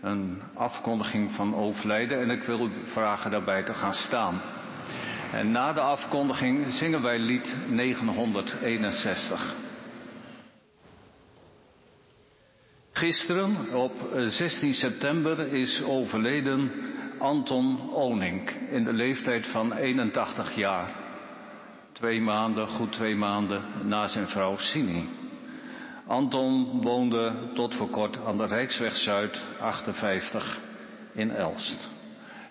Een afkondiging van overlijden en ik wil u vragen daarbij te gaan staan. En na de afkondiging zingen wij lied 961. Gisteren, op 16 september, is overleden Anton Onink in de leeftijd van 81 jaar. Twee maanden, goed twee maanden na zijn vrouw Sini. Anton woonde tot voor kort aan de Rijksweg Zuid 58 in Elst.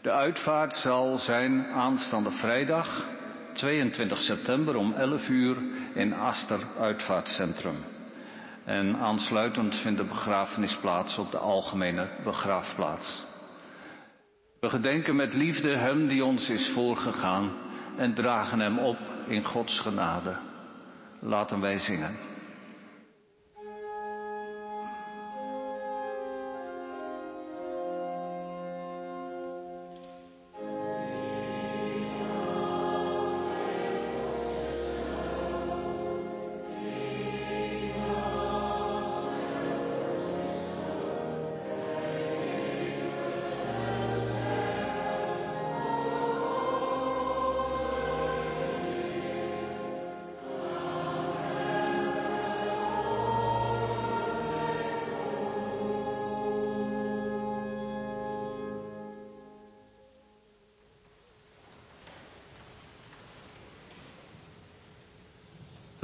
De uitvaart zal zijn aanstaande vrijdag 22 september om 11 uur in Aster Uitvaartcentrum. En aansluitend vindt de begrafenis plaats op de algemene begraafplaats. We gedenken met liefde Hem die ons is voorgegaan en dragen Hem op in Gods genade. Laten wij zingen.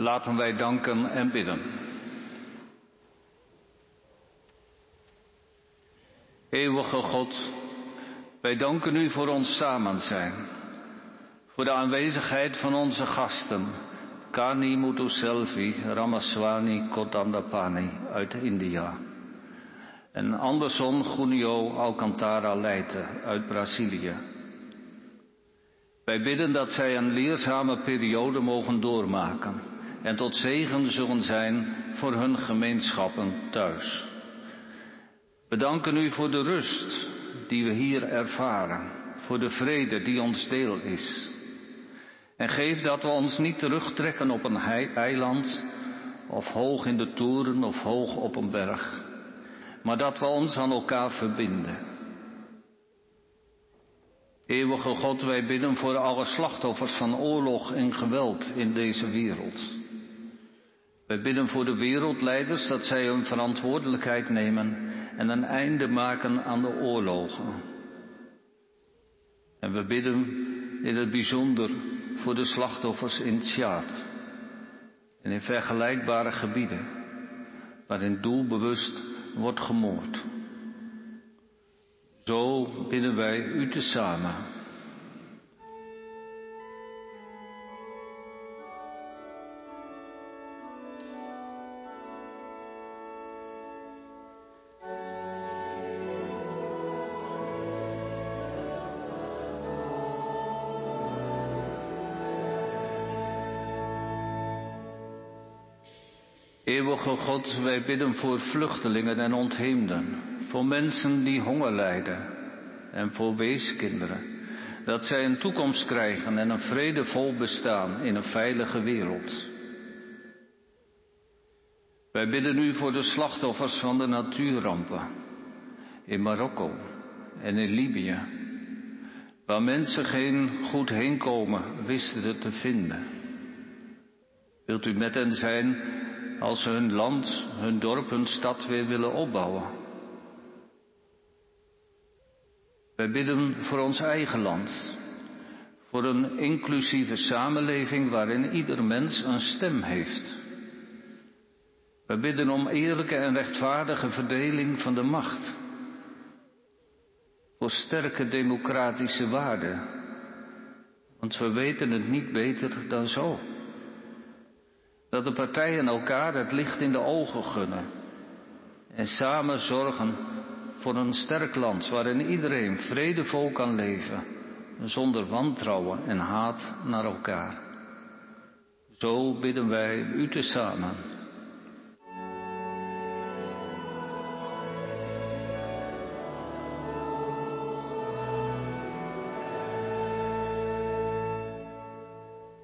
Laten wij danken en bidden. Eeuwige God, wij danken u voor ons samen zijn, voor de aanwezigheid van onze gasten, Kani Mutuselvi Ramaswani Kotandapani uit India en Anderson Junio Alcantara Leite uit Brazilië. Wij bidden dat zij een leerzame periode mogen doormaken en tot zegen zullen zijn voor hun gemeenschappen thuis. We danken u voor de rust die we hier ervaren, voor de vrede die ons deel is. En geef dat we ons niet terugtrekken op een eiland, of hoog in de toren of hoog op een berg, maar dat we ons aan elkaar verbinden. Eeuwige God, wij bidden voor alle slachtoffers van oorlog en geweld in deze wereld. Wij bidden voor de wereldleiders dat zij hun verantwoordelijkheid nemen en een einde maken aan de oorlogen. En we bidden in het bijzonder voor de slachtoffers in Tjaad en in vergelijkbare gebieden waarin doelbewust wordt gemoord. Zo bidden wij u tezamen. God, wij bidden voor vluchtelingen en ontheemden, voor mensen die honger lijden en voor weeskinderen, dat zij een toekomst krijgen en een vredevol bestaan in een veilige wereld. Wij bidden u voor de slachtoffers van de natuurrampen in Marokko en in Libië, waar mensen geen goed heenkomen wisten te vinden. Wilt u met hen zijn als ze hun land, hun dorp, hun stad weer willen opbouwen. Wij bidden voor ons eigen land, voor een inclusieve samenleving waarin ieder mens een stem heeft. Wij bidden om eerlijke en rechtvaardige verdeling van de macht, voor sterke democratische waarden, want we weten het niet beter dan zo. Dat de partijen elkaar het licht in de ogen gunnen. En samen zorgen voor een sterk land waarin iedereen vredevol kan leven. Zonder wantrouwen en haat naar elkaar. Zo bidden wij u tezamen.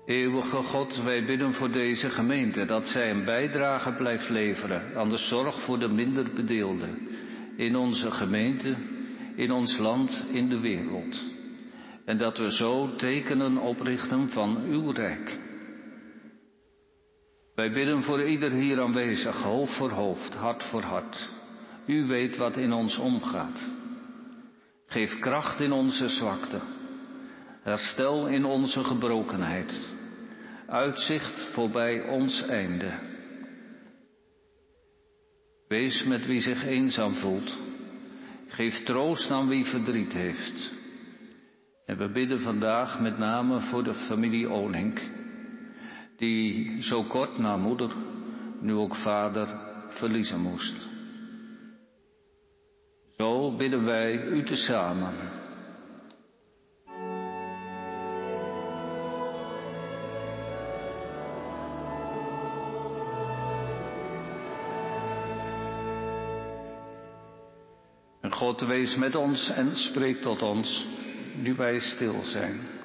Eeuwige God, wij bidden voor deze gemeente dat zij een bijdrage blijft leveren aan de zorg voor de minder bedeelden in onze gemeente, in ons land, in de wereld. En dat we zo tekenen oprichten van uw rijk. Wij bidden voor ieder hier aanwezig, hoofd voor hoofd, hart voor hart. U weet wat in ons omgaat. Geef kracht in onze zwakte. Herstel in onze gebrokenheid. Uitzicht voorbij ons einde. Wees met wie zich eenzaam voelt. Geef troost aan wie verdriet heeft. En we bidden vandaag met name voor de familie Onink, die zo kort na moeder, nu ook vader, verliezen moest. Zo bidden wij u tezamen. God wees met ons en spreekt tot ons, nu wij stil zijn.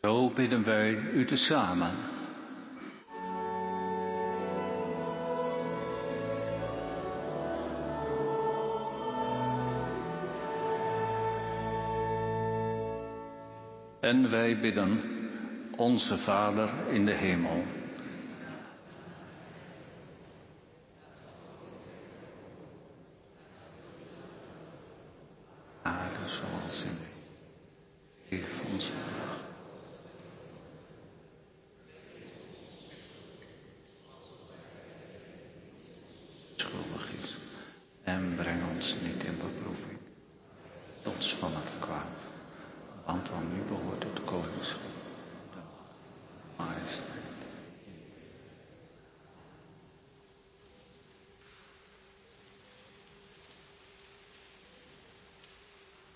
Zo bidden wij u tezamen. En wij bidden onze Vader in de hemel. Aarde zoals in Geef ons vandaag schuldig is. En breng ons niet in beproeving. Ons van het kwaad. Want aan u behoort het koningschap.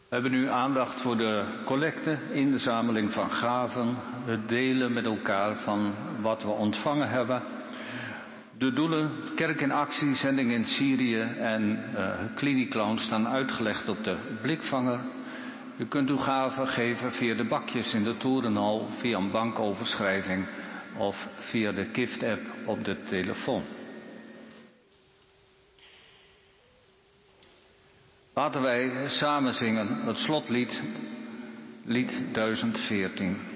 We hebben nu aandacht voor de collecte, inzameling van gaven, het delen met elkaar van wat we ontvangen hebben. De doelen, kerk in actie, zending in Syrië en uh, kliniekloon staan uitgelegd op de blikvanger. U kunt uw gaven geven via de bakjes in de torenhal, via een bankoverschrijving of via de Gift-app op de telefoon. Laten wij samen zingen het slotlied, lied 1014.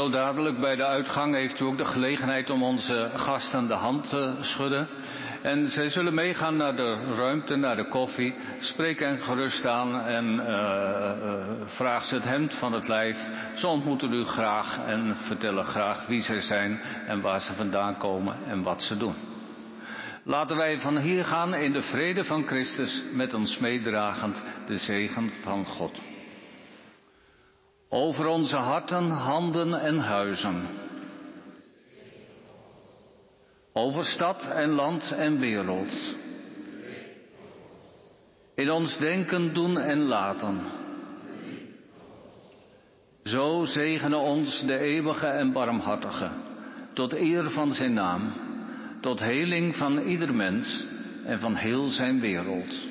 Zo dadelijk bij de uitgang heeft u ook de gelegenheid om onze gasten de hand te schudden. En zij zullen meegaan naar de ruimte, naar de koffie. Spreek hen gerust aan en uh, vraag ze het hemd van het lijf. Ze ontmoeten u graag en vertellen graag wie zij zijn en waar ze vandaan komen en wat ze doen. Laten wij van hier gaan in de vrede van Christus met ons meedragend de zegen van God. Over onze harten, handen en huizen. Over stad en land en wereld. In ons denken, doen en laten. Zo zegene ons de eeuwige en barmhartige, tot eer van zijn naam, tot heling van ieder mens en van heel zijn wereld.